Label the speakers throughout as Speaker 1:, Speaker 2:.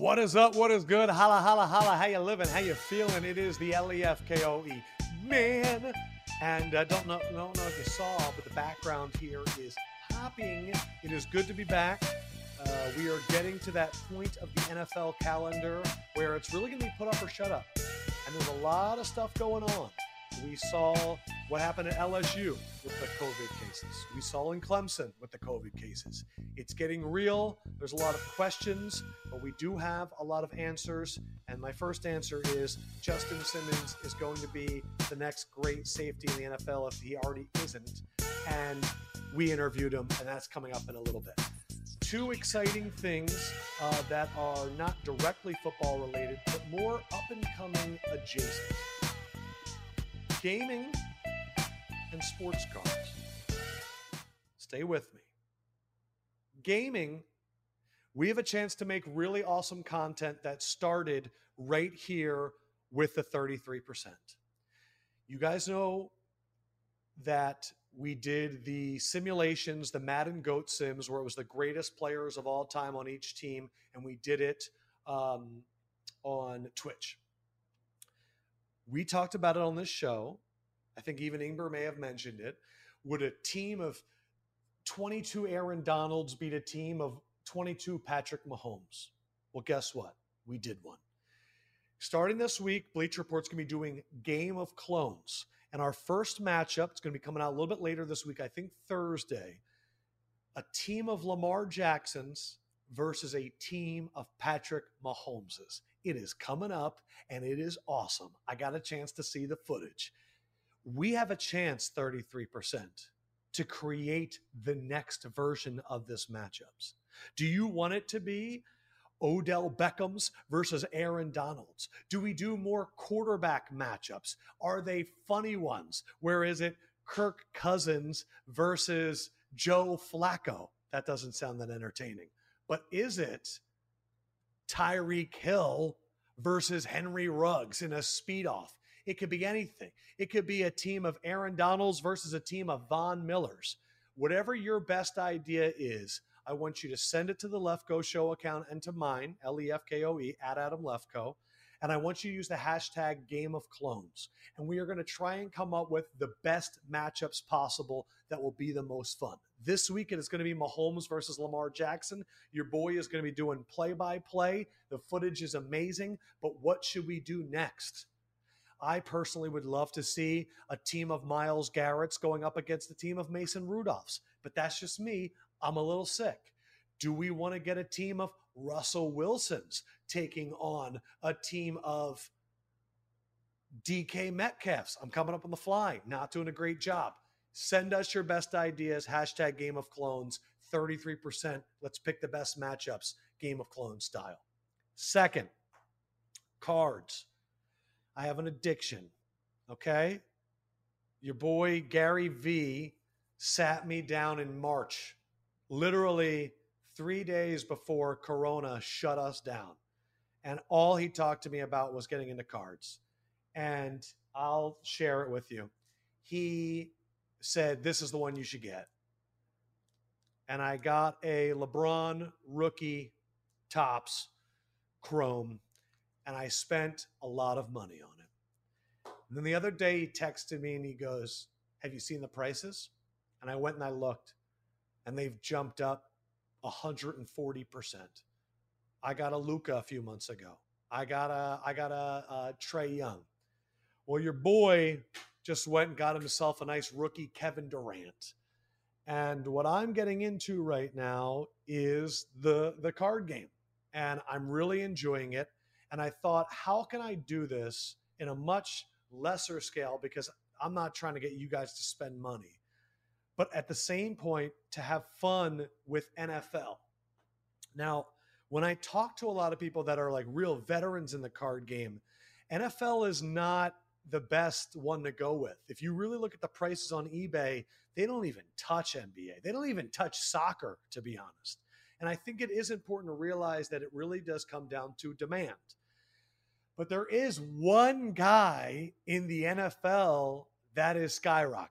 Speaker 1: What is up? What is good? Holla, holla, holla. How you living? How you feeling? It is the L-E-F-K-O-E. Man. And uh, don't know, don't know if you saw, but the background here is popping. It is good to be back. Uh, we are getting to that point of the NFL calendar where it's really going to be put up or shut up. And there's a lot of stuff going on. We saw what happened at LSU with the COVID cases. We saw in Clemson with the COVID cases. It's getting real. There's a lot of questions, but we do have a lot of answers. And my first answer is Justin Simmons is going to be the next great safety in the NFL if he already isn't. And we interviewed him, and that's coming up in a little bit. Two exciting things uh, that are not directly football related, but more up and coming adjacent gaming and sports cars. Stay with me. Gaming, we have a chance to make really awesome content that started right here with the 33%. You guys know that we did the simulations, the Madden Goat Sims, where it was the greatest players of all time on each team, and we did it um, on Twitch. We talked about it on this show. I think even Ingber may have mentioned it. Would a team of 22 Aaron Donalds beat a team of 22 Patrick Mahomes? Well, guess what? We did one. Starting this week, Bleacher Report's going to be doing Game of Clones. And our first matchup, it's going to be coming out a little bit later this week, I think Thursday. A team of Lamar Jacksons versus a team of Patrick Mahomeses. It is coming up and it is awesome. I got a chance to see the footage. We have a chance 33% to create the next version of this matchups. Do you want it to be Odell Beckham's versus Aaron Donalds? Do we do more quarterback matchups? Are they funny ones? Where is it Kirk Cousins versus Joe Flacco? That doesn't sound that entertaining. But is it Tyreek Hill versus Henry Ruggs in a speed off? It could be anything. It could be a team of Aaron Donalds versus a team of Von Millers. Whatever your best idea is, I want you to send it to the Lefkoe Show account and to mine, L E F K O E, at Adam Lefkoe. And I want you to use the hashtag Game of Clones. And we are going to try and come up with the best matchups possible that will be the most fun. This week, it is going to be Mahomes versus Lamar Jackson. Your boy is going to be doing play by play. The footage is amazing. But what should we do next? I personally would love to see a team of Myles Garrett's going up against a team of Mason Rudolph's, but that's just me. I'm a little sick. Do we want to get a team of Russell Wilson's taking on a team of DK Metcalf's? I'm coming up on the fly, not doing a great job. Send us your best ideas. Hashtag Game of Clones, 33%. Let's pick the best matchups, Game of Clones style. Second, cards. I have an addiction. Okay. Your boy Gary V sat me down in March, literally three days before Corona shut us down. And all he talked to me about was getting into cards. And I'll share it with you. He said, This is the one you should get. And I got a LeBron rookie Topps Chrome and I spent a lot of money on it. And then the other day he texted me and he goes, Have you seen the prices? And I went and I looked, and they've jumped up 140%. I got a Luka a few months ago. I got a I got a, a Trae Young. Well, your boy just went and got himself a nice rookie Kevin Durant. And what I'm getting into right now is the the card game. And I'm really enjoying it. And I thought, how can I do this in a much lesser scale? Because I'm not trying to get you guys to spend money, but at the same point, to have fun with NFL. Now, when I talk to a lot of people that are like real veterans in the card game, NFL is not the best one to go with. If you really look at the prices on eBay, they don't even touch NBA. They don't even touch soccer, to be honest. And I think it is important to realize that it really does come down to demand. But there is one guy in the NFL that is skyrocketing.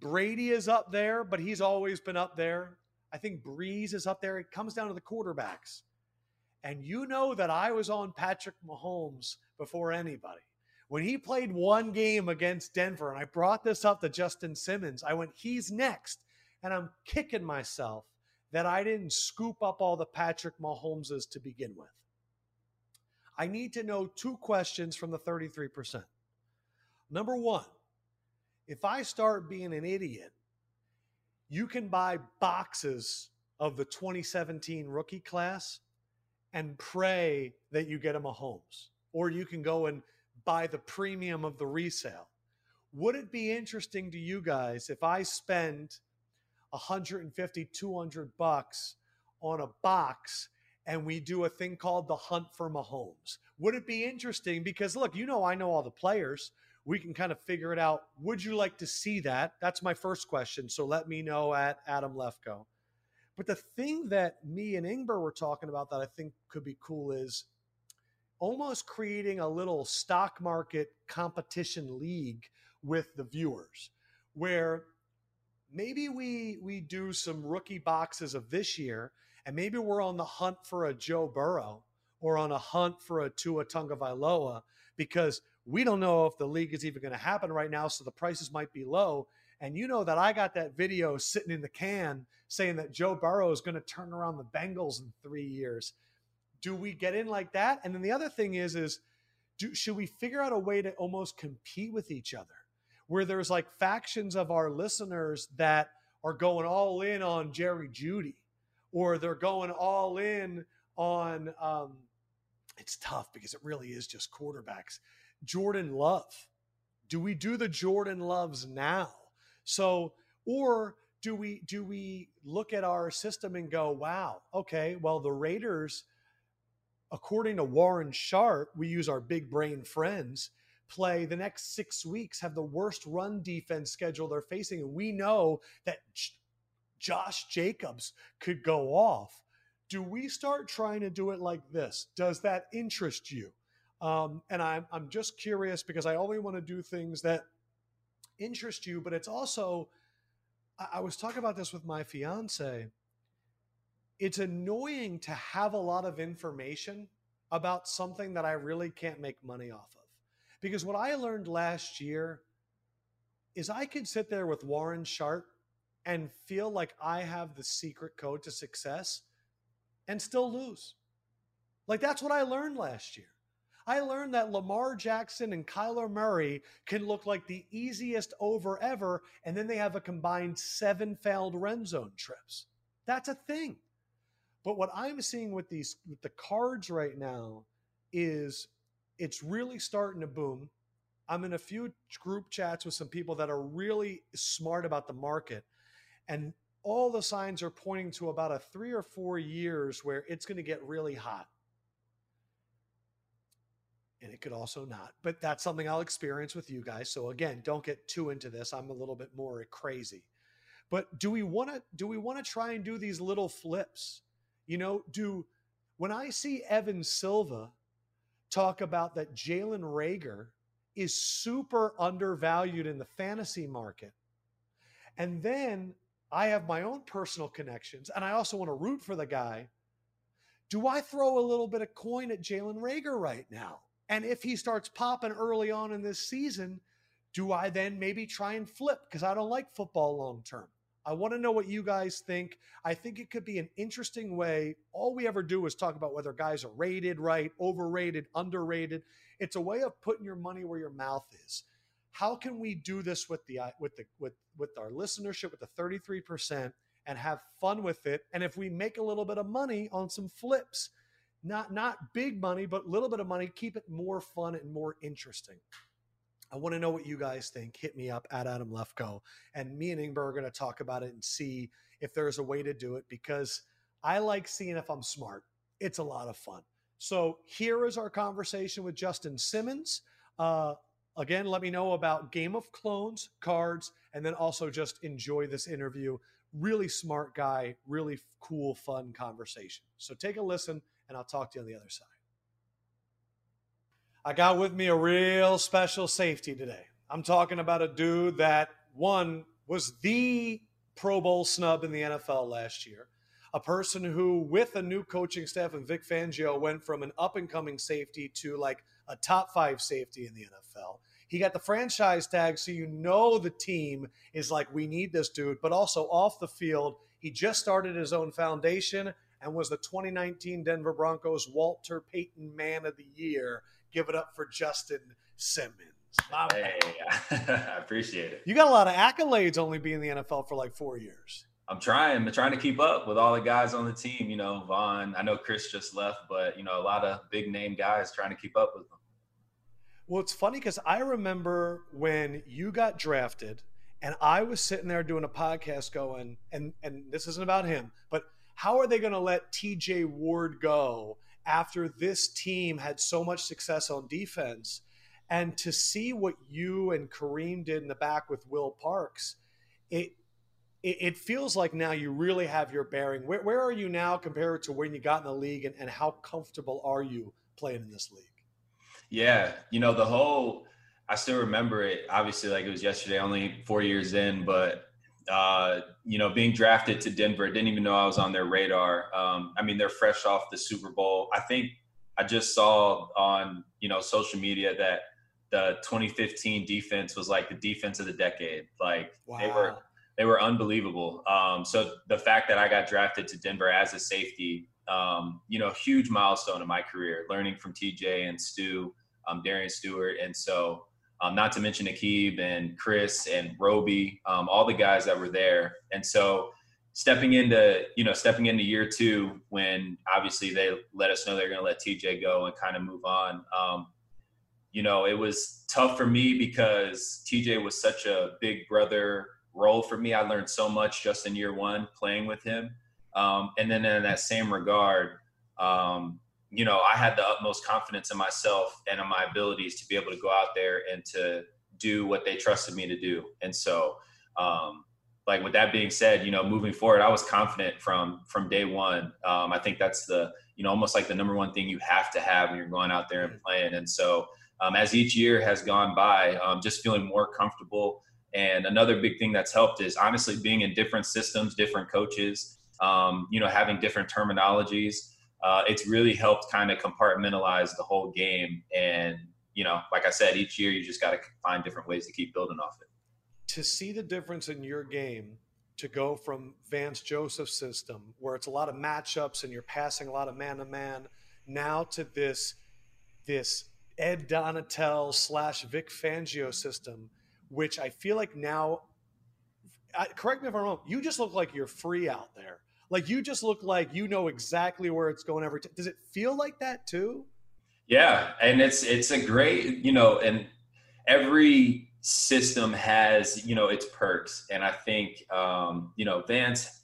Speaker 1: Brady is up there, but he's always been up there. I think Brees is up there. It comes down to the quarterbacks. And you know that I was on Patrick Mahomes before anybody. When he played one game against Denver, and I brought this up to Justin Simmons, I went, he's next. And I'm kicking myself that I didn't scoop up all the Patrick Mahomeses to begin with. I need to know two questions from the 33%. Number one, if I start being an idiot, you can buy boxes of the 2017 rookie class and pray that you get a Mahomes, or you can go and buy the premium of the resale. Would it be interesting to you guys if I spend 150, 200 bucks on a box and we do a thing called the hunt for Mahomes? Would it be interesting? Because look, you know, I know all the players. We can kind of figure it out. Would you like to see that? That's my first question. So let me know at Adam Lefkoe. But the thing that me and Ingber were talking about that I think could be cool is almost creating a little stock market competition league with the viewers where maybe we we do some rookie boxes of this year and maybe we're on the hunt for a Joe Burrow or on a hunt for a Tua Tagovailoa because we don't know if the league is even going to happen right now so the prices might be low and you know that I got that video sitting in the can saying that Joe Burrow is going to turn around the Bengals in 3 years do we get in like that? And then the other thing is, is do, should we figure out a way to almost compete with each other where there's like factions of our listeners that are going all in on Jerry Jeudy, or they're going all in on, um, it's tough because it really is just quarterbacks. Jordan Love. Do we do the Jordan Loves now? So, or do we do we look at our system and go, wow, okay, well the Raiders – according to Warren Sharp, we use our big brain friends, play the next six weeks, have the worst run defense schedule they're facing. And we know that J- Josh Jacobs could go off. Do we start trying to do it like this? Does that interest you? Um, and I'm, I'm just curious because I only want to do things that interest you, but it's also, I, I was talking about this with my fiance it's annoying to have a lot of information about something that I really can't make money off of. Because what I learned last year is I could sit there with Warren Sharp and feel like I have the secret code to success and still lose. Like that's what I learned last year. I learned that Lamar Jackson and Kyler Murray can look like the easiest over ever, and then they have a combined seven failed red zone trips. That's a thing. But what I'm seeing with these with the cards right now is it's really starting to boom. I'm in a few group chats with some people that are really smart about the market and all the signs are pointing to about a 3 or 4 years where it's going to get really hot. And it could also not. But that's something I'll experience with you guys. So again, don't get too into this. I'm a little bit more crazy. But do we want to do we want to try and do these little flips? You know, do when I see Evan Silva talk about that Jalen Reagor is super undervalued in the fantasy market, and then I have my own personal connections and I also want to root for the guy. Do I throw a little bit of coin at Jalen Reagor right now? And if he starts popping early on in this season, do I then maybe try and flip because I don't like football long term? I want to know what you guys think. I think it could be an interesting way. All we ever do is talk about whether guys are rated right, overrated, underrated. It's a way of putting your money where your mouth is. How can we do this with the uh, with the with with our listenership with the 33% and have fun with it? And if we make a little bit of money on some flips, not not big money, but a little bit of money, keep it more fun and more interesting. I want to know what you guys think. Hit me up at Adam Lefkoe. And me and Ingber are going to talk about it and see if there's a way to do it because I like seeing if I'm smart. It's a lot of fun. So here is our conversation with Justin Simmons. Uh, again, let me know about Game of Clones cards, and then also just enjoy this interview. Really smart guy, really cool, fun conversation. So take a listen, and I'll talk to you on the other side. I got with me a real special safety today. I'm talking about a dude that one was the Pro Bowl snub in the NFL last year. a person who, with a new coaching staff and Vic Fangio, went from an up and coming safety to like a top five safety in the NFL. He got the franchise tag, so you know the team is like, we need this dude. But also off the field, he just started his own foundation and was the 2019 Denver Broncos Walter Payton Man of the Year. Give it up for Justin Simmons.
Speaker 2: Hey, I appreciate it.
Speaker 1: You got a lot of accolades only being in the NFL for like four years.
Speaker 2: I'm trying. I'm trying to keep up with all the guys on the team. You know, Von. I know Chris just left, but you know, a lot of big name guys trying to keep up with them.
Speaker 1: Well, it's funny because I remember when you got drafted, and I was sitting there doing a podcast, going, and and this isn't about him, but how are they going to let T.J. Ward go after this team had so much success on defense? And to see what you and Kareem did in the back with Will Parks, it it, feels like now you really have your bearing. Where, where are you now compared to when you got in the league, and, and how comfortable are you playing in this league?
Speaker 2: Yeah, you know, the whole I still remember it obviously like it was yesterday, only four years in, but uh, you know, being drafted to Denver, didn't even know I was on their radar. Um, I mean, they're fresh off the Super Bowl. I think I just saw on, you know, social media that the 2015 defense was like the defense of the decade. Like wow. they were they were unbelievable. Um, so the fact that I got drafted to Denver as a safety, um, you know, huge milestone in my career, learning from TJ and Stu, um, Darian Stewart. And so, um, not to mention Aqib and Chris and Roby, um, all the guys that were there. And so, stepping into, you know, stepping into year two, when obviously they let us know they're going to let TJ go and kind of move on. Um, you know, it was tough for me because TJ was such a big brother role for me. I learned so much just in year one playing with him. Um, and then in that same regard, um, you know, I had the utmost confidence in myself and in my abilities to be able to go out there and to do what they trusted me to do. And so, um, like with that being said, you know, moving forward, I was confident from from day one. Um, I think that's the you know almost like the number one thing you have to have when you're going out there and mm-hmm. playing. And so, um, as each year has gone by, um, just feeling more comfortable and another big thing that's helped is honestly being in different systems, different coaches, um, you know, having different terminologies. Uh, it's really helped kind of compartmentalize the whole game. And, you know, like I said, each year you just got to find different ways to keep building off it.
Speaker 1: To see the difference in your game, to go from Vance Joseph's system, where it's a lot of matchups and you're passing a lot of man to man, now to this, this Ed Donatell slash Vic Fangio system which I feel like now, correct me if I'm wrong, you just look like you're free out there. Like you just look like you know exactly where it's going every time. Does it feel like that too?
Speaker 2: Yeah, and it's it's a great you know, and every system has you know its perks, and I think um, you know Vance.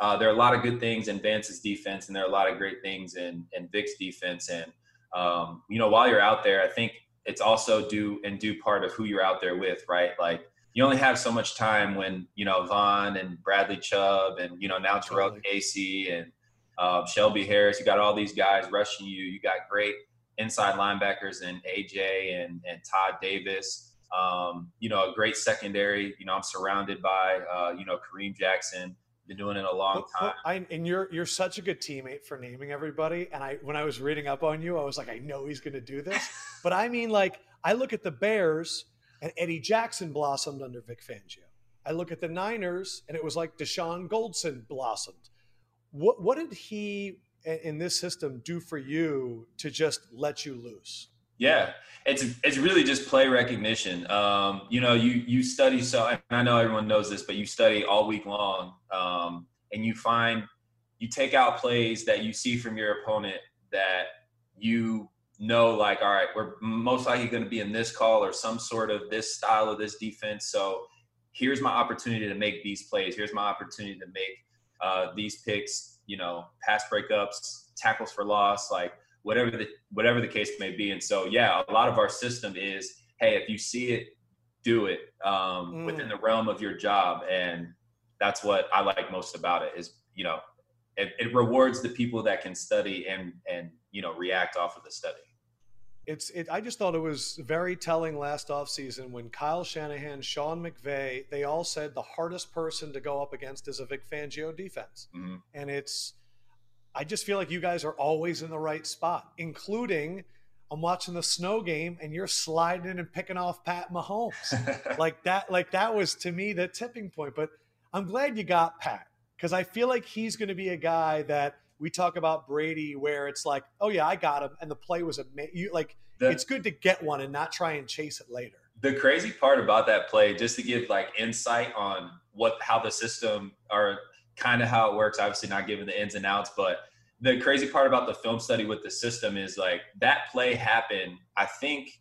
Speaker 2: Uh, there are a lot of good things in Vance's defense, and there are a lot of great things in in Vic's defense. And um, you know, while you're out there, I think it's also due and due part of who you're out there with, right? Like you only have so much time when you know Von and Bradley Chubb and you know now Jurrell totally. Casey and uh, Shelby Harris. You got all these guys rushing you. You got great inside linebackers and AJ and and Todd Davis. Um, you know, a great secondary. You know, I'm surrounded by uh, you know Kareem Jackson. Been doing it a long time.
Speaker 1: I, and you're you're such a good teammate for naming everybody. And I when I was reading up on you, I was like, I know he's going to do this. but I mean, like, I look at the Bears, and Eddie Jackson blossomed under Vic Fangio. I look at the Niners, and it was like Dashon Goldson blossomed. What what did he in this system do for you to just let you loose?
Speaker 2: Yeah, it's it's really just play recognition. Um, you know, you you study so, and I know everyone knows this, but you study all week long, um, and you find you take out plays that you see from your opponent that you know, like, all right, we're most likely going to be in this call or some sort of this style of this defense. So here's my opportunity to make these plays. Here's my opportunity to make uh, these picks. You know, pass breakups, tackles for loss, like whatever the whatever the case may be. And so, yeah, a lot of our system is, hey, if you see it, do it um, mm. within the realm of your job, and that's what I like most about it. Is you know, it, it rewards the people that can study and and you know react off of the study.
Speaker 1: It's it. I just thought it was very telling last offseason when Kyle Shanahan, Sean McVay, they all said the hardest person to go up against is a Vic Fangio defense,
Speaker 2: Mhm.
Speaker 1: and it's. I just feel like you guys are always in the right spot, including I'm watching the snow game and you're sliding in and picking off Pat Mahomes. like that, like that was to me the tipping point. But I'm glad you got Pat because I feel like he's going to be a guy that we talk about Brady, where it's like, oh yeah, I got him, and the play was amazing. Like
Speaker 2: The-
Speaker 1: it's good to get one and not try and chase it later.
Speaker 2: the crazy part about that play, just to give like insight on what how the system or kind of how it works, obviously not giving the ins and outs, but the crazy part about the film study with the system is like that play happened, I think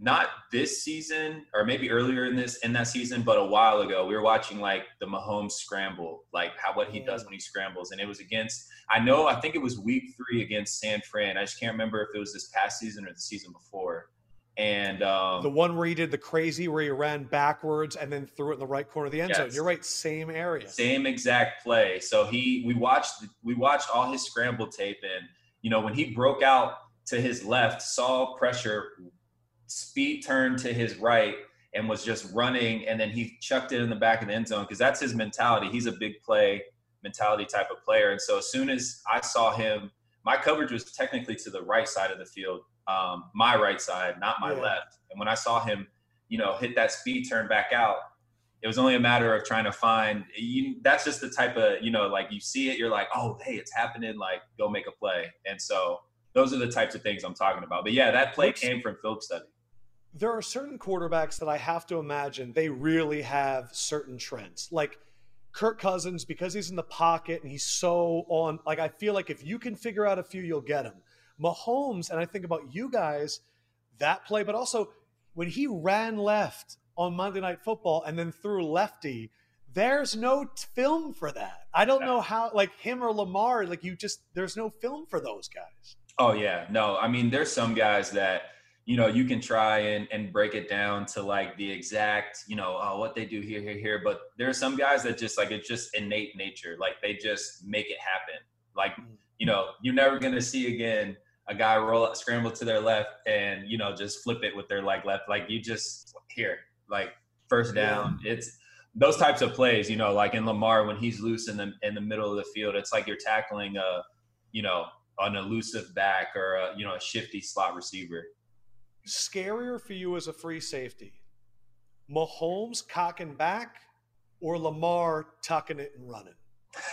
Speaker 2: not this season or maybe earlier in this in that season, but a while ago. We were watching like the Mahomes scramble, like how what he does when he scrambles. And it was against I know I think it was week three against San Fran. I just can't remember if it was this past season or the season before. And um
Speaker 1: The one where he did the crazy, where he ran backwards and then threw it in the right corner of the end zone. You're right, same area.
Speaker 2: Same exact play. So he we watched we watched all his scramble tape and you know when he broke out to his left, saw pressure, speed turned to his right and was just running and then he chucked it in the back of the end zone because that's his mentality. He's a big play mentality type of player. And so as soon as I saw him, my coverage was technically to the right side of the field, um, my right side, not my
Speaker 1: Yeah.
Speaker 2: left. And when I saw him, you know, hit that speed turn back out, it was only a matter of trying to find you, that's just the type of you know like you see it you're like oh hey it's happening like go make a play and so those are the types of things i'm talking about but yeah that play came from film study
Speaker 1: there are certain quarterbacks that I have to imagine they really have certain trends. Like Kirk Cousins, because he's in the pocket and he's so on, like I feel like if you can figure out a few, you'll get him. Mahomes, and I think about you guys, that play, but also when he ran left on Monday Night Football and then threw lefty, there's no t- film for that. I don't know how, like him or Lamar, like you just, there's no film for those guys.
Speaker 2: oh yeah no i mean there's some guys that you know you can try and, and break it down to like the exact you know oh, what they do here here here but there are some guys that just like it's just innate nature like they just make it happen. Like mm. you know you're never going to see again a guy roll up scramble to their left and you know just flip it with their like left like you just here like first down. It's those types of plays you know like in lamar when he's loose in the in the middle of the field it's like you're tackling a you know an elusive back or a you know a shifty slot receiver
Speaker 1: scarier for you as a free safety? Mahomes cocking back or Lamar tucking it and running?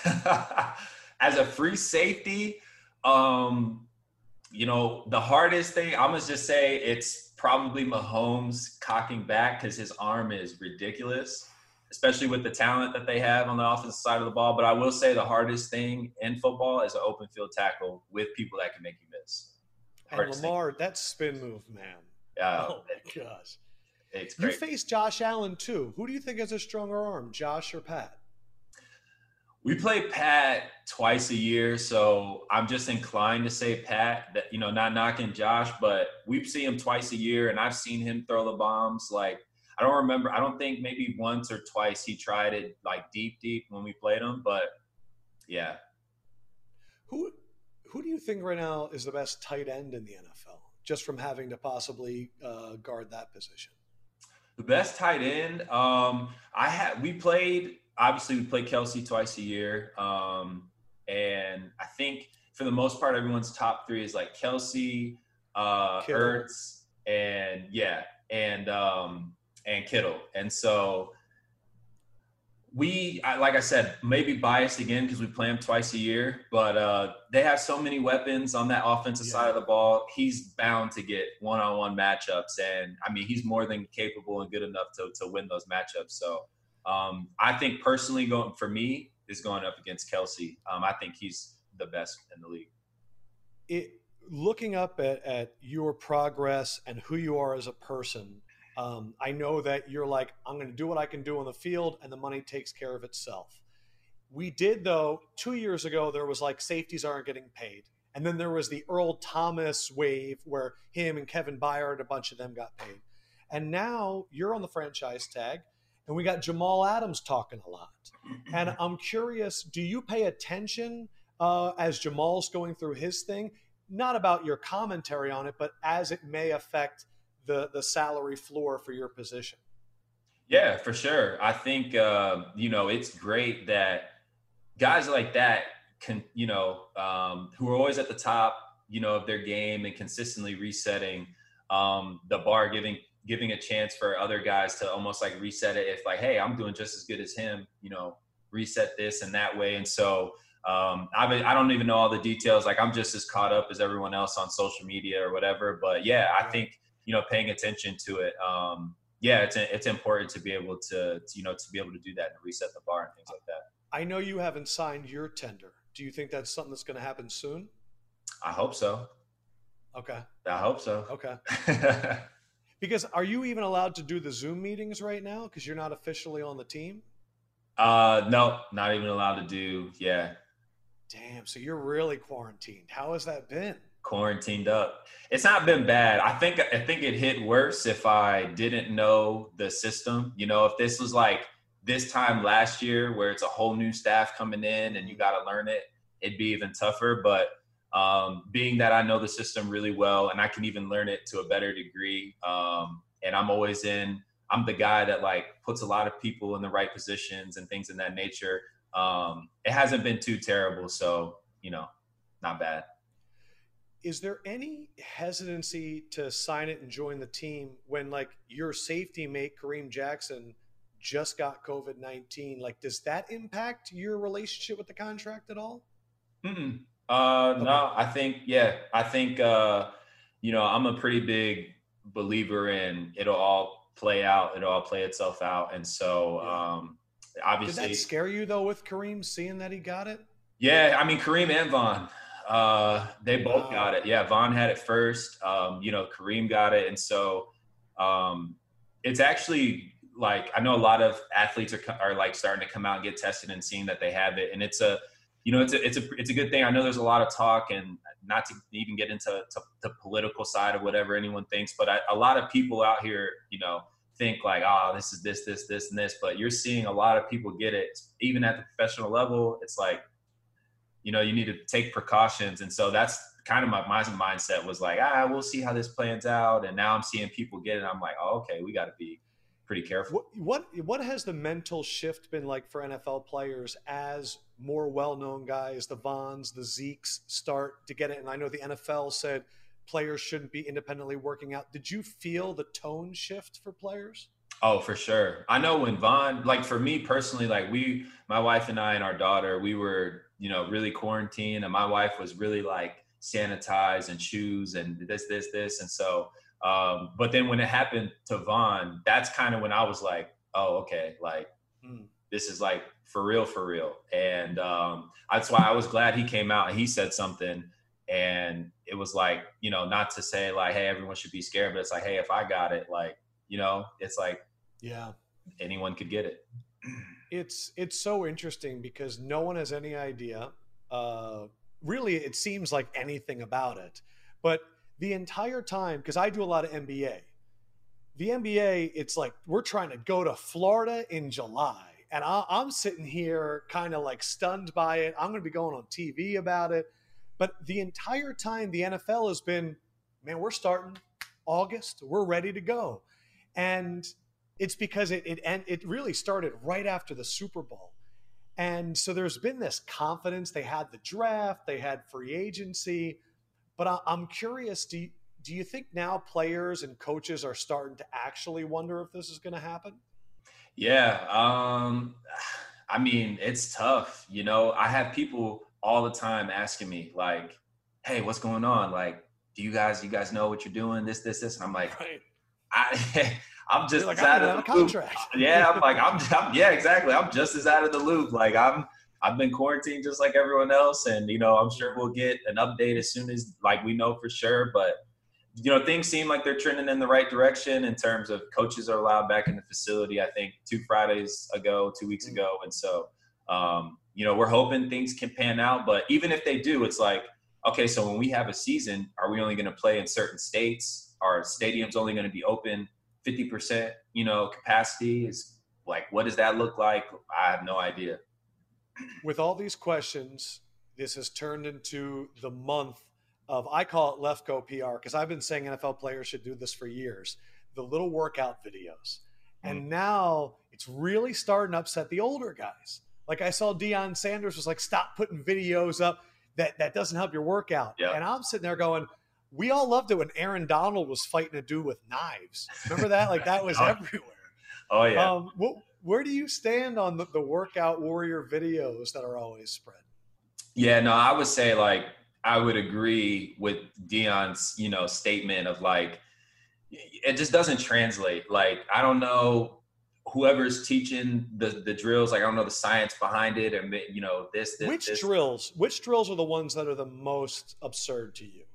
Speaker 2: as a free safety, um, you know, the hardest thing, I'm gonna just say it's probably Mahomes cocking back because his arm is ridiculous, especially with the talent that they have on the offensive side of the ball. But I will say the hardest thing in football is an open field tackle with people that can make you.
Speaker 1: And
Speaker 2: thing.
Speaker 1: Lamar, that spin move, man. Oh my gosh.
Speaker 2: it's
Speaker 1: You face Josh Allen too. Who do you think has a stronger arm, Josh or Pat?
Speaker 2: We play Pat twice a year, so I'm just inclined to say Pat. That you know, not knocking Josh, but we see him twice a year, and I've seen him throw the bombs. Like I don't remember, I don't think maybe once or twice he tried it like deep, deep when we played him. But yeah,
Speaker 1: Who who do you think right now is the best tight end in the NFL? Just from having to possibly uh, guard that position.
Speaker 2: the best tight end. Um, I had we played. Obviously, we play Kelce twice a year, um, and I think for the most part, everyone's top three is like Kelce, uh,
Speaker 1: Kittle.
Speaker 2: Ertz, and yeah, and um, and Kittle. And so we, I, like I said, maybe biased again because we play him twice a year, but uh, they have so many weapons on that offensive
Speaker 1: Yeah.
Speaker 2: side of the ball. He's bound to get one-on-one matchups, and I mean, he's more than capable and good enough to to win those matchups. So um, I think personally, going for me is going up against Kelce. Um, I think he's the best in the league.
Speaker 1: it looking up at, at your progress and who you are as a person um, i know that you're like i'm going to do what i can do on the field and the money takes care of itself. We did though two years ago there was like safeties aren't getting paid. And then there was the earl thomas wave where him and kevin byard a bunch of them got paid. And now you're on the franchise tag and we got jamal adams talking a lot. And i'm curious do you pay attention uh, as Jamal's going through his thing. not about your commentary on it, but as it may affect the the salary floor for your position.
Speaker 2: Yeah, for sure. I think uh, you know it's great that guys like that can you know um, who are always at the top you know of their game and consistently resetting um, the bar, giving giving a chance for other guys to almost like reset it. If like, hey, I'm doing just as good as him, you know, reset this and that way. And so um, I I don't even know all the details. Like I'm just as caught up as everyone else on social media or whatever. But yeah, I think you know paying attention to it. Um, yeah, it's it's important to be able to, to you know to be able to do that and reset the bar and things like that.
Speaker 1: I know you haven't signed your tender. Do you think that's something that's going to happen soon?
Speaker 2: I hope so.
Speaker 1: Okay.
Speaker 2: I hope so.
Speaker 1: Okay. because are you even allowed to do the Zoom meetings right now? Because you're not officially on the team.
Speaker 2: Uh, no, not even allowed to do. Yeah.
Speaker 1: Damn. So you're really quarantined. How has that been?
Speaker 2: Quarantined up. It's not been bad. I think I think it hit worse if I didn't know the system. You know, if this was like this time last year where it's a whole new staff coming in and you got to learn it, it'd be even tougher. But um, being that I know the system really well and I can even learn it to a better degree. Um, and I'm always in, I'm the guy that like puts a lot of people in the right positions and things in that nature. Um, it hasn't been too terrible. So, you know, not bad.
Speaker 1: Is there any hesitancy to sign it and join the team when like your safety mate, Kareem Jackson, just got COVID 19? Like, does that impact your relationship with the contract at all?
Speaker 2: Mm-mm. Uh, okay. no, I think yeah, I think uh, you know, I'm a pretty big believer in it'll all play out, it'll all play itself out, and so yeah. um, obviously.
Speaker 1: Did that scare you though with Kareem seeing that he got it?
Speaker 2: Yeah, I mean Kareem and Von, uh, they both got it. Yeah, Von had it first. Um, you know, Kareem got it, and so um, it's actually like I know a lot of athletes are are like starting to come out and get tested and seeing that they have it, and it's a you know, it's a, it's a, it's a good thing. I know there's a lot of talk and not to even get into to the political side of whatever anyone thinks, but I, a lot of people out here, you know, think like, oh, this is this, this, this, and this, but you're seeing a lot of people get it even at the professional level. It's like, you know, you need to take precautions. And so that's kind of my, my mindset was like, ah, we'll see how this plans out. And now I'm seeing people get it. I'm like, oh, okay, we got to be pretty careful.
Speaker 1: What, what what has the mental shift been like for NFL players as more well-known guys, the Vons, the Zekes, start to get it? And I know the NFL said players shouldn't be independently working out. Did you feel the tone shift for players?
Speaker 2: Oh, for sure. I know when Von, like for me personally, like we, my wife and I and our daughter, we were, you know, really quarantined, and my wife was really like sanitize and shoes and this, this, this, and so um, but then when it happened to Von, that's kind of when I was like, oh, okay, like mm. this is like for real, for real. And um, that's why I was glad he came out and he said something. And it was like, you know, not to say like, hey, everyone should be scared, but it's like, hey, if I got it, like, you know, it's like,
Speaker 1: yeah,
Speaker 2: anyone could get it.
Speaker 1: It's it's so interesting because no one has any idea. Uh, really, it seems like anything about it, but the entire time because I do a lot of NBA. The NBA, it's like we're trying to go to Florida in July, and I, am sitting here kind of like stunned by it. I'm going to be going on TV about it, but the entire time the NFL has been, man, we're starting August, we're ready to go, and it's because it it and it really started right after the Super Bowl. And so there's been this confidence. They had the draft, they had free agency but I, am curious. Do you, do you think now players and coaches are starting to actually wonder if this is going to happen?
Speaker 2: Yeah. Um, I mean, it's tough. You know, I have people all the time asking me, like, "Hey, what's going on? Like, do you guys, you guys know what you're doing? This, this, this." And I'm like, right. I. I'm just
Speaker 1: like,
Speaker 2: out
Speaker 1: of the contract.
Speaker 2: Yeah, I'm like, I'm, I'm, yeah, exactly. I'm just as out of the loop. Like, I'm, I've been quarantined just like everyone else, and you know I'm sure we'll get an update as soon as like we know for sure. But you know things seem like they're trending in the right direction in terms of coaches are allowed back in the facility. I think two Fridays ago, two weeks mm-hmm. ago, and so um, you know we're hoping things can pan out. But even if they do, it's like okay, so when we have a season, are we only going to play in certain states? Are stadiums only going to be open 50%, you know, capacity? Is like what does that look like? I have no idea
Speaker 1: with all these questions, this has turned into the month of I call it Lefkoe PR because I've been saying NFL players should do this for years. The little workout videos, mm. and now it's really starting to upset the older guys. Like I saw Deion Sanders was like, "Stop putting videos up that that doesn't help your workout," and I'm sitting there going. We all loved it when Aaron Donald was fighting a dude with knives. Remember that? Like that was oh. everywhere.
Speaker 2: Oh yeah. Um,
Speaker 1: what, where do you stand on the, the workout warrior videos that are always spread?
Speaker 2: Yeah, no, I would say like I would agree with Deion's, you know, statement of like it just doesn't translate. Like I don't know whoever's teaching the the drills, like I don't know the science behind it and you know this, this
Speaker 1: Which
Speaker 2: this.
Speaker 1: drills? Which drills are the ones that are the most absurd to you?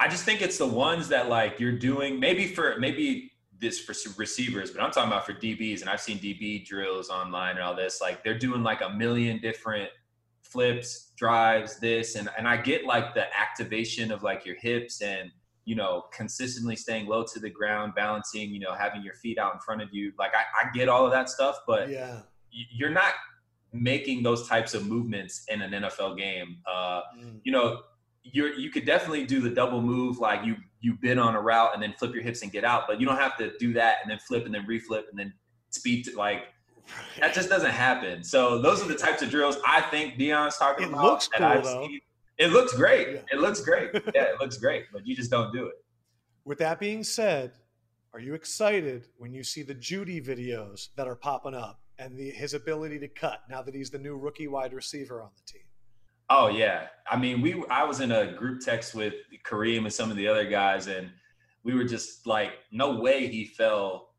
Speaker 2: I just think it's the ones that like you're doing maybe for maybe this for receivers, but I'm talking about for DBs, and I've seen DB drills online and all this. Like they're doing like a million different flips, drives, this, and and I get like the activation of like your hips and you know consistently staying low to the ground, balancing, you know, having your feet out in front of you. Like I, I get all of that stuff, but
Speaker 1: yeah,
Speaker 2: you're not making those types of movements in an NFL game. Uh, mm. You know, you're you could definitely do the double move like you you bid on a route and then flip your hips and get out but you don't have to do that and then flip and then reflip and then speed to like that just doesn't happen. So those are the types of drills i think deion's talking
Speaker 1: it
Speaker 2: about
Speaker 1: looks cool, though.
Speaker 2: it looks great. Yeah. it looks great. Yeah it looks great but you just don't do it.
Speaker 1: With that being said are you excited when you see the Jeudy videos that are popping up and the, his ability to cut now that he's the new rookie wide receiver on the team
Speaker 2: Oh yeah, I mean, we I was in a group text with Kareem and some of the other guys, and we were just like, no way he fell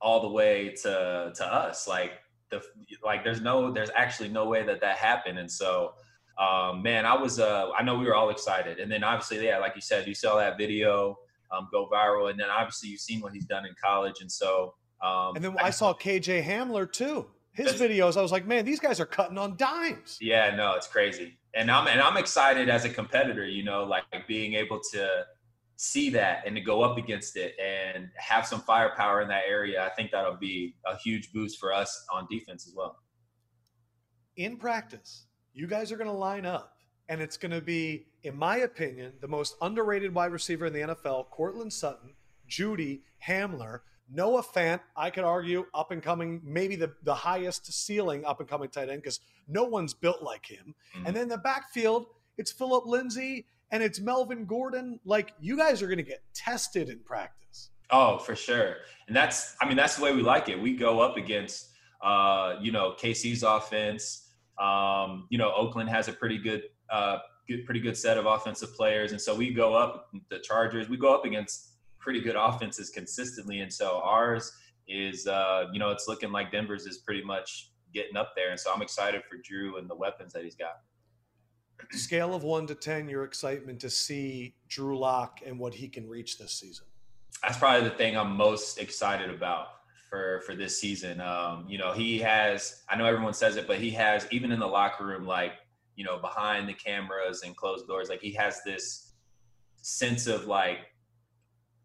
Speaker 2: all the way to to us. Like the like, there's no, there's actually no way that that happened. And so, um, man, I was, uh, I know we were all excited. And then obviously, yeah, like you said, you saw that video um, go viral, and then obviously you've seen what he's done in college, and so. Um,
Speaker 1: and then I, I saw KJ Hamler too his videos, I was like, man, these guys are cutting on dimes.
Speaker 2: Yeah, no, it's crazy. And I'm and I'm excited as a competitor, you know, like being able to see that and to go up against it and have some firepower in that area. I think that'll be a huge boost for us on defense as well.
Speaker 1: In practice, you guys are going to line up and it's going to be, in my opinion, the most underrated wide receiver in the NFL, Courtland Sutton, Jeudy Hamler, Noah Fant, I could argue, up and coming, maybe the, the highest ceiling up and coming tight end because no one's built like him. Mm-hmm. And then the backfield, it's Philip Lindsay and it's Melvin Gordon. Like you guys are going to get tested in practice.
Speaker 2: Oh, for sure. And that's, I mean, that's the way we like it. We go up against, uh, you know, KC's offense. Um, you know, Oakland has a pretty good, uh, good, pretty good set of offensive players. And so we go up the Chargers, we go up against pretty good offenses consistently. And so ours is, uh, you know, it's looking like Denver's is pretty much getting up there. And so I'm excited for Drew and the weapons that he's got.
Speaker 1: Scale of one to 10, your excitement to see Drew Lock and what he can reach this season.
Speaker 2: That's probably the thing I'm most excited about for for this season. Um, you know, he has I know everyone says it, but he has even in the locker room, like, you know, behind the cameras and closed doors, like he has this sense of like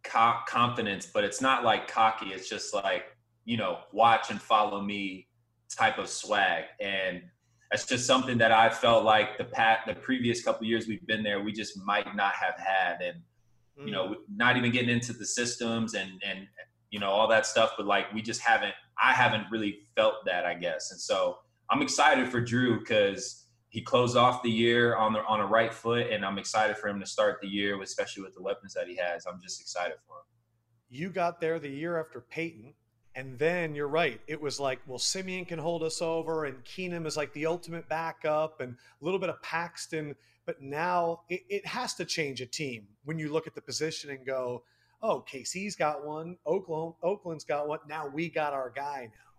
Speaker 2: co- confidence, but it's not like cocky. It's just like, you know, watch and follow me type of swag. And that's just something that I felt like the pat the previous couple years we've been there, we just might not have had. And, you know, mm. not even getting into the systems and, and, you know, all that stuff, but like we just haven't, I haven't really felt that, I guess. And so I'm excited for Drew because he closed off the year on the on a right foot, and I'm excited for him to start the year, especially with the weapons that he has. I'm just excited for him.
Speaker 1: You got there the year after Peyton, and then you're right. It was like, well, Siemian can hold us over, and Keenum is like the ultimate backup, and a little bit of Paxton. But now it, it has to change a team when you look at the position and go, oh, KC's got one, Oakland, Oakland's got one. Now we got our guy now.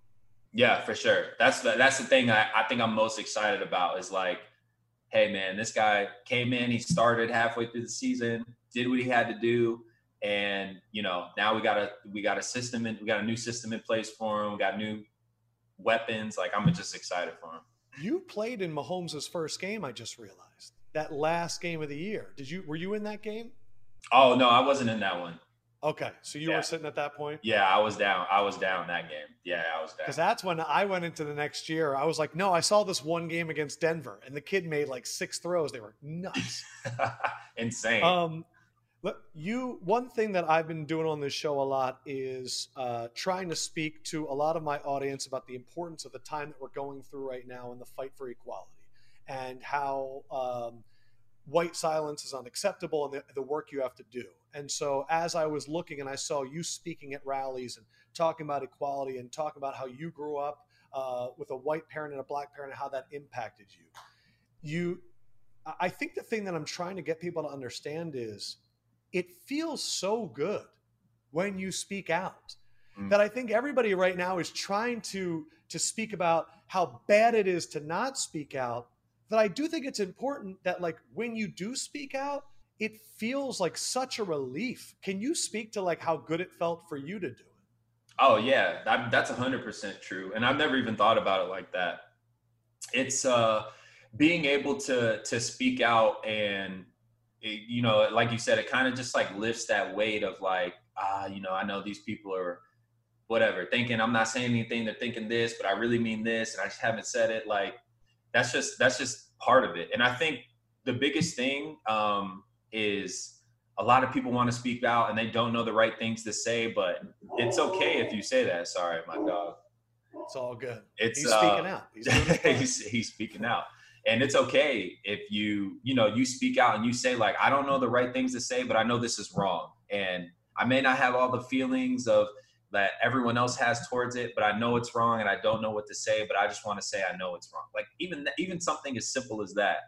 Speaker 2: Yeah, for sure. That's the that's the thing I, I think I'm most excited about is like, hey man, this guy came in, he started halfway through the season, did what he had to do, and you know now we got a we got a system and we got a new system in place for him. We got new weapons. Like I'm just excited for him.
Speaker 1: You played in Mahomes' first game. I just realized that last game of the year. Did you were you in that game?
Speaker 2: Oh no, I wasn't in that one.
Speaker 1: Okay, so you
Speaker 2: Yeah.
Speaker 1: were sitting at that point.
Speaker 2: Yeah, I was down. I was down that game. Yeah, I was down.
Speaker 1: Because that's when I went into the next year. I was like, no, I saw this one game against Denver, and the kid made like six throws. They were nuts.
Speaker 2: Insane.
Speaker 1: Um, look, you one thing that I've been doing on this show a lot is uh, trying to speak to a lot of my audience about the importance of the time that we're going through right now in the fight for equality, and how um, white silence is unacceptable and the, the work you have to do. And so, as I was looking and I saw you speaking at rallies and talking about equality and talking about how you grew up uh, with a white parent and a black parent and how that impacted you, you I- think the thing that I'm trying to get people to understand is it feels so good when you speak out
Speaker 2: Mm.
Speaker 1: that I think everybody right now is trying to to speak about how bad it is to not speak out that I do think it's important that like when you do speak out it feels like such a relief. Can you speak to like how good it felt for you to do it?
Speaker 2: Oh yeah, that, that's hundred percent true, and I've never even thought about it like that. It's uh, being able to to speak out, and it, you know, like you said, it kind of just like lifts that weight of like, ah, you know, I know these people are whatever thinking I'm not saying anything, they're thinking this, but I really mean this, and I just haven't said it. Like that's just that's just part of it, and I think the biggest thing um, is a lot of people want to speak out and they don't know the right things to say, but it's okay if you say that. Sorry, my dog.
Speaker 1: It's all good.
Speaker 2: It's
Speaker 1: He's
Speaker 2: uh,
Speaker 1: speaking out. He's doing his part.
Speaker 2: he's, he's speaking out. And it's okay if you, you know, you speak out and you say like, I don't know the right things to say, but I know this is wrong. And I may not have all the feelings of that everyone else has towards it, but I know it's wrong and I don't know what to say, but I just want to say I know it's wrong. Like even even something as simple as that,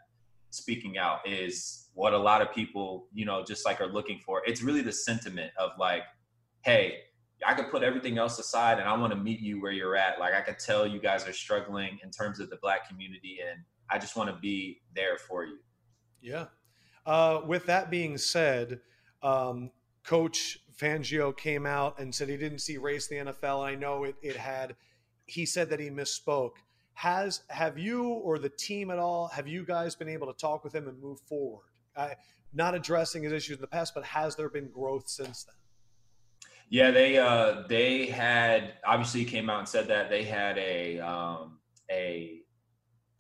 Speaker 2: speaking out is what a lot of people, you know, just like are looking for. It's really the sentiment of like, hey, I could put everything else aside and I want to meet you where you're at. Like I could tell you guys are struggling in terms of the black community and I just want to be there for you.
Speaker 1: Yeah. Uh, with that being said, um, Coach Fangio came out and said he didn't see race in the NFL. I know it, it had, he said that he misspoke. Has have you or the team at all? Have you guys been able to talk with him and move forward? Uh, not addressing his issues in the past, but has there been growth since then?
Speaker 2: Yeah, they uh they had obviously came out and said that they had a um a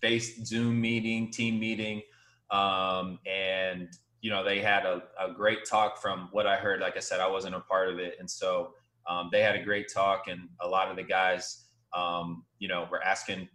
Speaker 2: face Zoom meeting, team meeting, um, and you know they had a, a great talk from what I heard. Like I said, I wasn't a part of it, and so um, they had a great talk, and a lot of the guys, um, you know, were asking,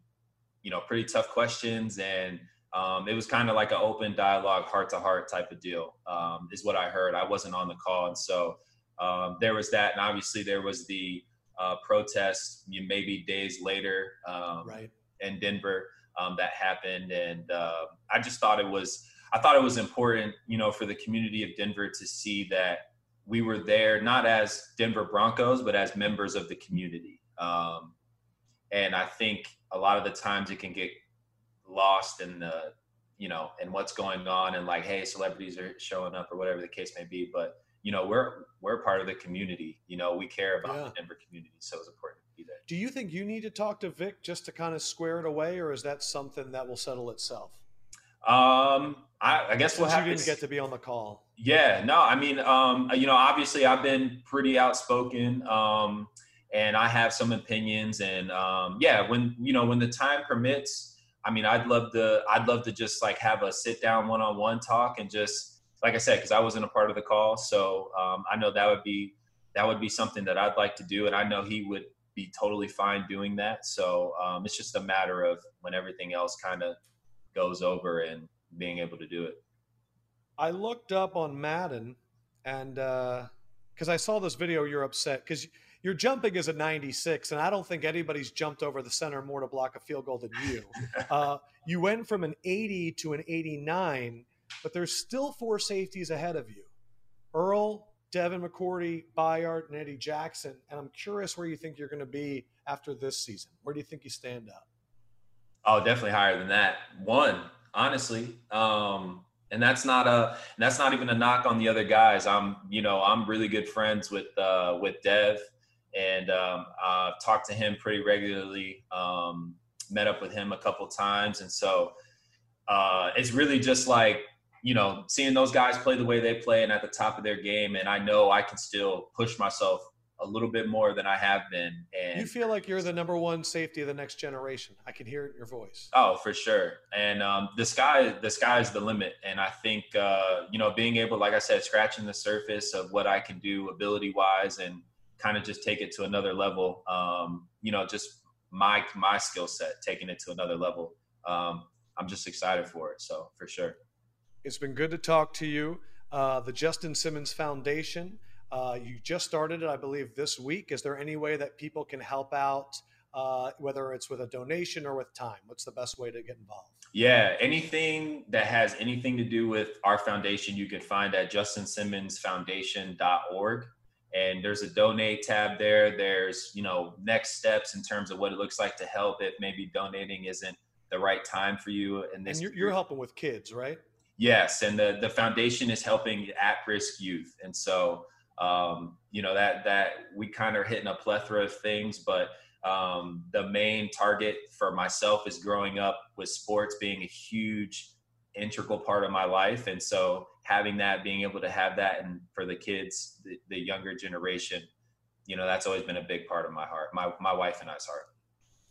Speaker 2: you know, pretty tough questions, and um, it was kind of like an open dialogue, heart to heart type of deal, um, is what I heard. I wasn't on the call, and so um, there was that, and obviously there was the uh, protest. Maybe days later, um,
Speaker 1: Right.
Speaker 2: in Denver um, that happened, and uh, I just thought it was I thought it was important, you know, for the community of Denver to see that we were there not as Denver Broncos, but as members of the community. Um, and I think a lot of the times it can get lost in the you know in what's going on and like hey celebrities are showing up or whatever the case may be but you know we're we're part of the community you know we care about
Speaker 1: Yeah.
Speaker 2: the denver community so it's important to be there
Speaker 1: Do you think you need to talk to Vic just to kind of square it away, or is that something that will settle itself?
Speaker 2: Um i, I guess we'll
Speaker 1: Since you
Speaker 2: have to
Speaker 1: didn't get to be on the call.
Speaker 2: Yeah, no, I mean, um, you know, obviously I've been pretty outspoken, um, and I have some opinions, and um, yeah, when you know when the time permits, I mean, I'd love to, I'd love to just like have a sit down one on one talk, and just like I said, because I wasn't a part of the call, so um, I know that would be that would be something that I'd like to do, and I know he would be totally fine doing that. So um, it's just a matter of when everything else kind of goes over and being able to do it.
Speaker 1: I looked up on Madden and because I saw this video, you're upset because your jumping is a 96, and I don't think anybody's jumped over the center more to block a field goal than you. uh, you went from an 80 to an 89, but there's still four safeties ahead of you Earl, Devin McCourty, Bayard, and Eddie Jackson. And I'm curious where you think you're going to be after this season. Where do you think you stand up?
Speaker 2: Oh, definitely higher than that. One, honestly. Um, and that's not a that's not even a knock on the other guys. I'm, you know, I'm really good friends with uh with Dev and um I've talked to him pretty regularly. Um, met up with him a couple times. And so uh it's really just like you know, seeing those guys play the way they play and at the top of their game, and I know I can still push myself a little bit more than I have been. And
Speaker 1: you feel like you're the number one safety of the next generation. I can hear it in your voice.
Speaker 2: Oh, for sure. And um, the sky, the sky is the limit. And I think uh, you know, being able, like I said, scratching the surface of what I can do ability wise, and kind of just take it to another level. Um, you know, just my my skill set, taking it to another level. Um, I'm just excited for it. So for sure.
Speaker 1: It's been good to talk to you. Uh, the Justin Simmons Foundation uh, you just started it, I believe, this week. Is there any way that people can help out, uh, whether it's with a donation or with time? What's the best way to get involved?
Speaker 2: Yeah, anything that has anything to do with our foundation, you can find at justinsimmonsfoundation.org. And there's a donate tab there. There's, you know, next steps in terms of what it looks like to help if maybe donating isn't the right time for you.
Speaker 1: And this, and you're, you're helping with kids, right?
Speaker 2: Yes, and the the foundation is helping at-risk youth, and so um, you know that that we kind of hitting a plethora of things but um, the main target for myself is growing up with sports being a huge integral part of my life. And so having that being able to have that and for the kids the, the younger generation you know that's always been a big part of my heart my, my wife and i's heart.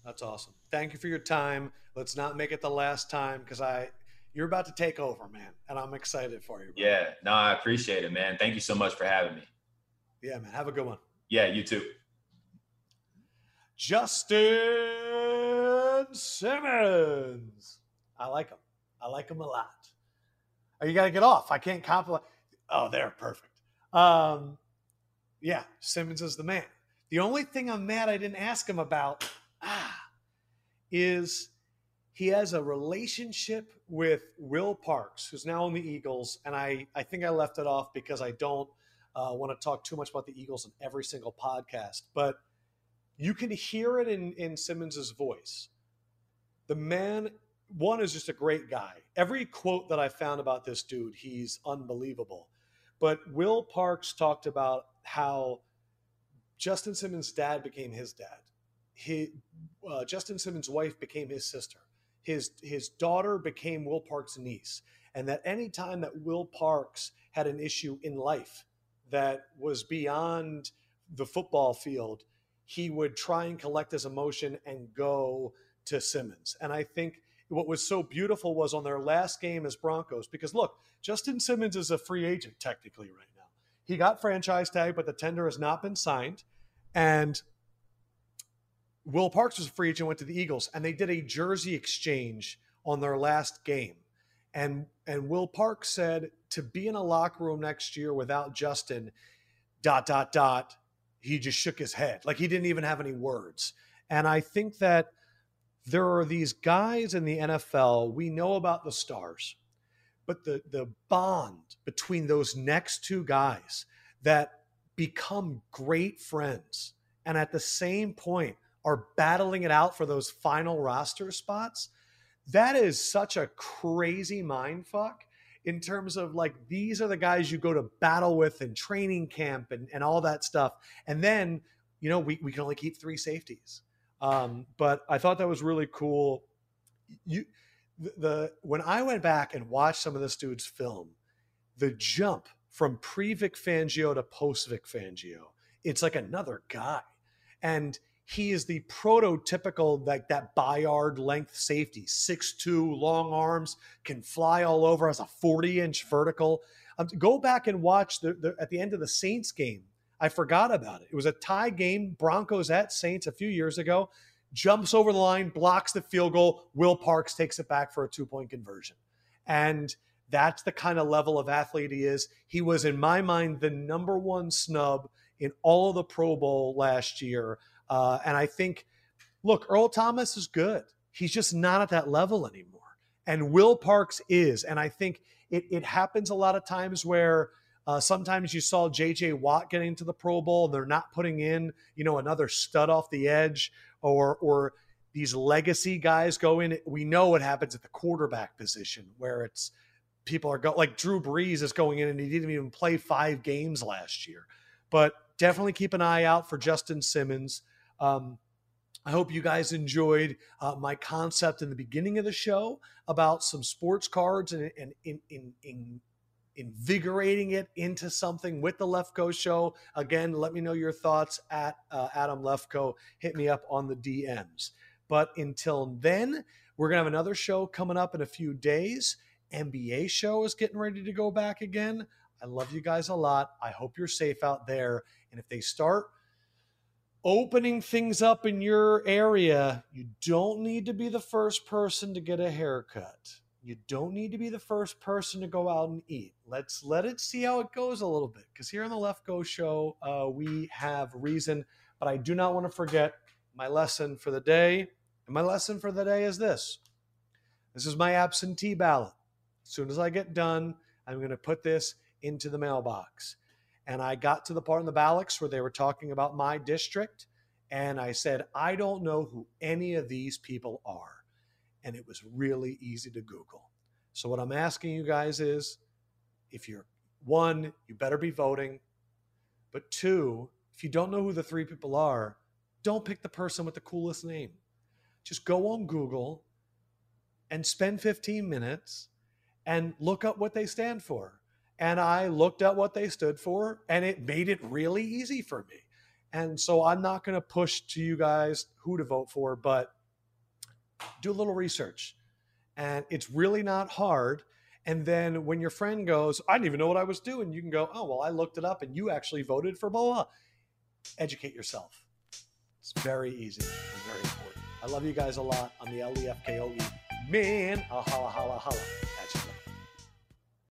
Speaker 1: That's awesome. Thank you for your time. Let's not make it the last time because i you're about to take over man and i'm excited for you
Speaker 2: bro. yeah. No i appreciate it man. Thank you so much for having me
Speaker 1: yeah, man. Have a good one.
Speaker 2: Yeah, you too.
Speaker 1: Justin Simmons. I like him. I like him a lot. Oh, you got to get off. I can't compliment. Oh, they're perfect. Um, yeah, Simmons is the man. The only thing I'm mad I didn't ask him about ah, is he has a relationship with Will Parks, who's now in the Eagles, and I I think I left it off because I don't uh, want to talk too much about the Eagles in every single podcast, but you can hear it in, in Simmons's voice. The man, one is just a great guy. Every quote that I found about this dude, he's unbelievable. But Will Parks talked about how Justin Simmons' dad became his dad. He, uh, Justin Simmons' wife became his sister. His his daughter became Will Parks' niece, and that any time that Will Parks had an issue in life, that was beyond the football field, he would try and collect his emotion and go to Simmons. And I think what was so beautiful was on their last game as Broncos, because look, Justin Simmons is a free agent technically right now. He got franchise tag, but the tender has not been signed. And Will Parks was a free agent, went to the Eagles, and they did a jersey exchange on their last game. And and Will Park said to be in a locker room next year without Justin, dot, dot, dot, he just shook his head. Like he didn't even have any words. And I think that there are these guys in the NFL, we know about the stars, but the, the bond between those next two guys that become great friends and at the same point are battling it out for those final roster spots, that is such a crazy mind fuck in terms of like these are the guys you go to battle with in training camp and, and all that stuff. And then, you know, we, we can only keep three safeties. Um, but I thought that was really cool. You the, when I went back and watched some of this dude's film, the jump from pre Vic Fangio to post Vic Fangio, it's like another guy. And he is the prototypical like that Bayard length safety, six two, long arms, can fly all over, has a 40 inch vertical. Um, go back and watch the, the, at the end of the Saints game. I forgot about it. It was a tie game, Broncos at Saints a few years ago. Jumps over the line, blocks the field goal. Will Parks takes it back for a two point conversion. And that's the kind of level of athlete he is. He was, in my mind, the number one snub in all of the Pro Bowl last year. Uh, and I think, look, Earl Thomas is good. He's just not at that level anymore. And Will Parks is. And I think it, it happens a lot of times where uh, sometimes you saw J.J. Watt getting to the Pro Bowl they're not putting in, you know, another stud off the edge or, or these legacy guys go in. We know what happens at the quarterback position where it's people are going like Drew Brees is going in and he didn't even play five games last year. But definitely keep an eye out for Justin Simmons. Um, I hope you guys enjoyed uh, my concept in the beginning of the show about some sports cards and, and in, in, in invigorating it into something with the Lefkoe show. Again, let me know your thoughts at uh, Adam Lefkoe. Hit me up on the DMs. But until then, we're going to have another show coming up in a few days. NBA show is getting ready to go back again. I love you guys a lot. I hope you're safe out there. And if they start opening things up in your area, you don't need to be the first person to get a haircut. You don't need to be the first person to go out and eat. Let's let it see how it goes a little bit. Because here on the Lefkoe Show, uh, we have reason, but I do not want to forget my lesson for the day. And my lesson for the day is this this is my absentee ballot. As soon as I get done, I'm going to put this into the mailbox. And I got to the part in the ballots where they were talking about my district. And I said, I don't know who any of these people are and it was really easy to Google. So, what I'm asking you guys is if you're one, you better be voting. But two, if you don't know who the three people are, don't pick the person with the coolest name. Just go on Google and spend 15 minutes and look up what they stand for. And I looked at what they stood for, and it made it really easy for me. And so I'm not going to push to you guys who to vote for, but do a little research. And it's really not hard. And then when your friend goes, I didn't even know what I was doing, you can go, oh, well, I looked it up and you actually voted for blah. Educate yourself. It's very easy and very important. I love you guys a lot. I'm the LEFKOE man. A holla, holla, holla.